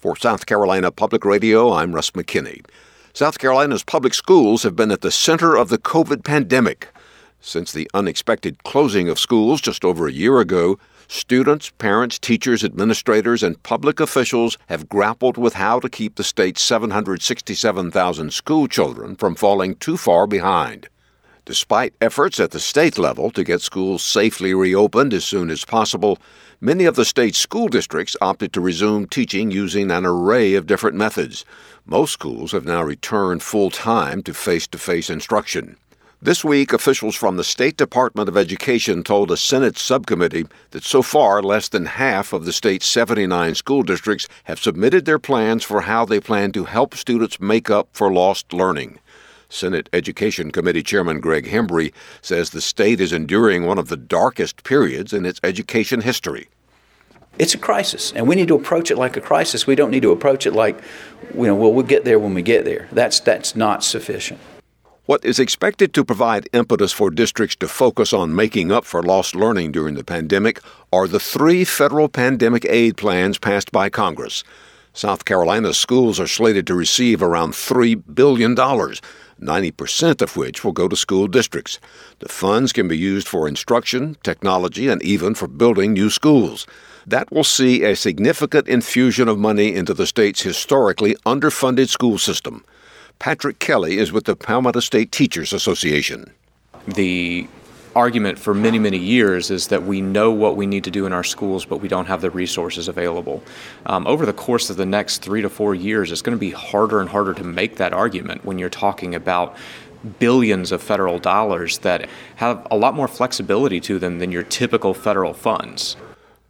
For South Carolina Public Radio, I'm Russ McKinney. South Carolina's public schools have been at the center of the COVID pandemic. Since the unexpected closing of schools just over a year ago, students, parents, teachers, administrators, and public officials have grappled with how to keep the state's 767,000 school children from falling too far behind. Despite efforts at the state level to get schools safely reopened as soon as possible, many of the state's school districts opted to resume teaching using an array of different methods. Most schools have now returned full time to face to face instruction. This week, officials from the State Department of Education told a Senate subcommittee that so far less than half of the state's 79 school districts have submitted their plans for how they plan to help students make up for lost learning. Senate Education Committee Chairman Greg Hembree says the state is enduring one of the darkest periods in its education history. It's a crisis, and we need to approach it like a crisis. We don't need to approach it like, you know, well, we'll get there when we get there. That's that's not sufficient. What is expected to provide impetus for districts to focus on making up for lost learning during the pandemic are the three federal pandemic aid plans passed by Congress. South Carolina's schools are slated to receive around $3 billion, 90% of which will go to school districts. The funds can be used for instruction, technology, and even for building new schools. That will see a significant infusion of money into the state's historically underfunded school system. Patrick Kelly is with the Palmetto State Teachers Association. The argument for many, many years is that we know what we need to do in our schools, but we don't have the resources available. Um, over the course of the next three to four years, it's going to be harder and harder to make that argument when you're talking about billions of federal dollars that have a lot more flexibility to them than your typical federal funds.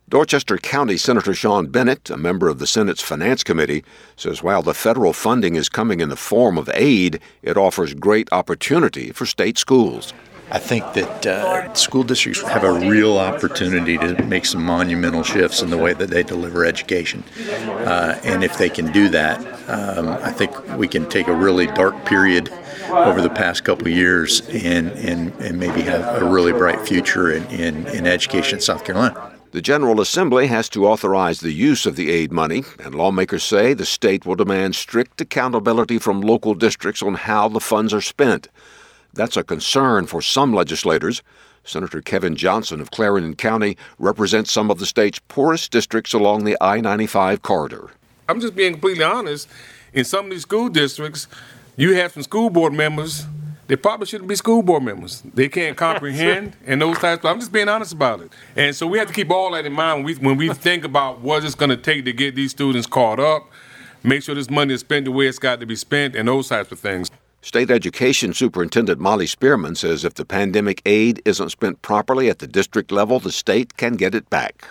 Dorchester County Senator Sean Bennett, a member of the Senate's Finance Committee, says while the federal funding is coming in the form of aid, it offers great opportunity for state schools. I think that uh, school districts have a real opportunity to make some monumental shifts in the way that they deliver education. Uh, and if they can do that, um, I think we can take a really dark period over the past couple years and, and, and maybe have a really bright future in, in, in education in South Carolina. The General Assembly has to authorize the use of the aid money, and lawmakers say the state will demand strict accountability from local districts on how the funds are spent. That's a concern for some legislators. Senator Kevin Johnson of Clarendon County represents some of the state's poorest districts along the I 95 corridor. I'm just being completely honest. In some of these school districts, you have some school board members they probably shouldn't be school board members. They can't comprehend and those types. Of, I'm just being honest about it. And so we have to keep all that in mind when we when we think about what it's going to take to get these students caught up. Make sure this money is spent the way it's got to be spent, and those types of things. State Education Superintendent Molly Spearman says if the pandemic aid isn't spent properly at the district level, the state can get it back.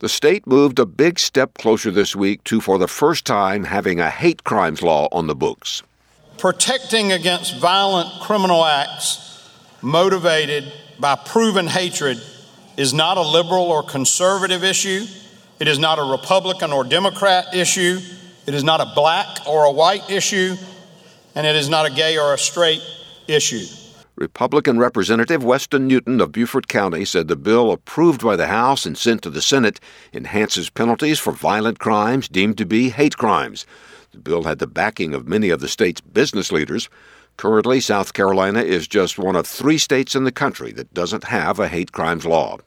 The state moved a big step closer this week to, for the first time, having a hate crimes law on the books. Protecting against violent criminal acts motivated by proven hatred is not a liberal or conservative issue. It is not a Republican or Democrat issue. It is not a black or a white issue and it is not a gay or a straight issue. Republican Representative Weston Newton of Beaufort County said the bill approved by the House and sent to the Senate enhances penalties for violent crimes deemed to be hate crimes. The bill had the backing of many of the state's business leaders. Currently, South Carolina is just one of three states in the country that doesn't have a hate crimes law.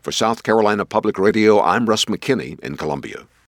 For South Carolina Public Radio, I'm Russ McKinney in Columbia.